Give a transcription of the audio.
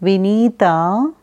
Vinita